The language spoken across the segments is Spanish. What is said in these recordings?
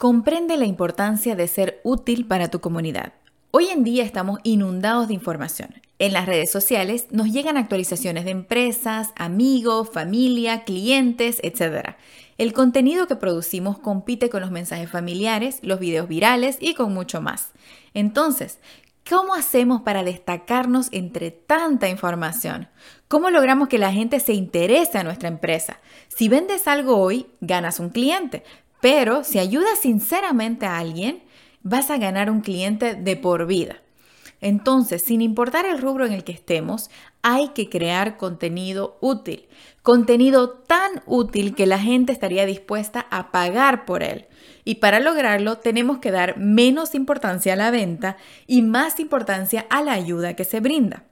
Comprende la importancia de ser útil para tu comunidad. Hoy en día estamos inundados de información. En las redes sociales nos llegan actualizaciones de empresas, amigos, familia, clientes, etc. El contenido que producimos compite con los mensajes familiares, los videos virales y con mucho más. Entonces, ¿Cómo hacemos para destacarnos entre tanta información? ¿Cómo logramos que la gente se interese a nuestra empresa? Si vendes algo hoy, ganas un cliente, pero si ayudas sinceramente a alguien, vas a ganar un cliente de por vida. Entonces, sin importar el rubro en el que estemos, hay que crear contenido útil. Contenido tan útil que la gente estaría dispuesta a pagar por él. Y para lograrlo tenemos que dar menos importancia a la venta y más importancia a la ayuda que se brinda.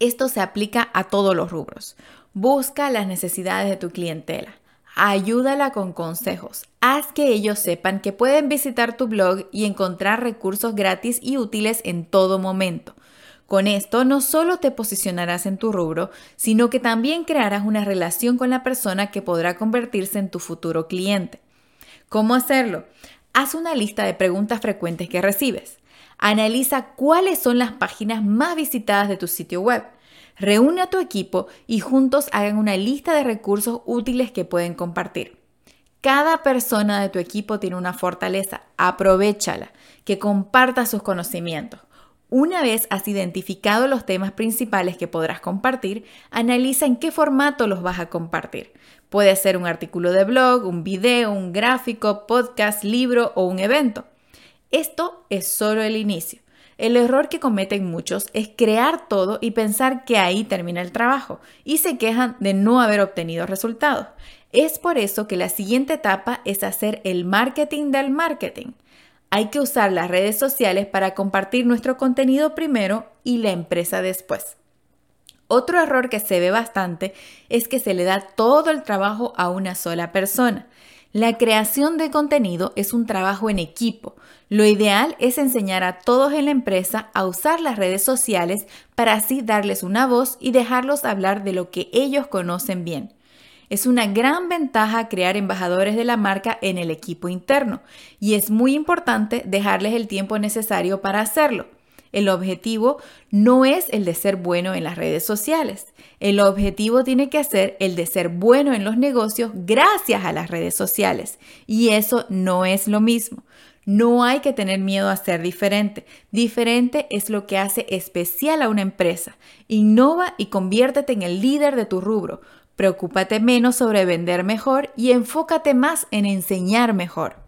Esto se aplica a todos los rubros. Busca las necesidades de tu clientela. Ayúdala con consejos. Haz que ellos sepan que pueden visitar tu blog y encontrar recursos gratis y útiles en todo momento. Con esto no solo te posicionarás en tu rubro, sino que también crearás una relación con la persona que podrá convertirse en tu futuro cliente. ¿Cómo hacerlo? Haz una lista de preguntas frecuentes que recibes. Analiza cuáles son las páginas más visitadas de tu sitio web. Reúne a tu equipo y juntos hagan una lista de recursos útiles que pueden compartir. Cada persona de tu equipo tiene una fortaleza, aprovechala, que comparta sus conocimientos. Una vez has identificado los temas principales que podrás compartir, analiza en qué formato los vas a compartir. Puede ser un artículo de blog, un video, un gráfico, podcast, libro o un evento. Esto es solo el inicio. El error que cometen muchos es crear todo y pensar que ahí termina el trabajo y se quejan de no haber obtenido resultados. Es por eso que la siguiente etapa es hacer el marketing del marketing. Hay que usar las redes sociales para compartir nuestro contenido primero y la empresa después. Otro error que se ve bastante es que se le da todo el trabajo a una sola persona. La creación de contenido es un trabajo en equipo. Lo ideal es enseñar a todos en la empresa a usar las redes sociales para así darles una voz y dejarlos hablar de lo que ellos conocen bien. Es una gran ventaja crear embajadores de la marca en el equipo interno y es muy importante dejarles el tiempo necesario para hacerlo. El objetivo no es el de ser bueno en las redes sociales. El objetivo tiene que ser el de ser bueno en los negocios gracias a las redes sociales. Y eso no es lo mismo. No hay que tener miedo a ser diferente. Diferente es lo que hace especial a una empresa. Innova y conviértete en el líder de tu rubro. Preocúpate menos sobre vender mejor y enfócate más en enseñar mejor.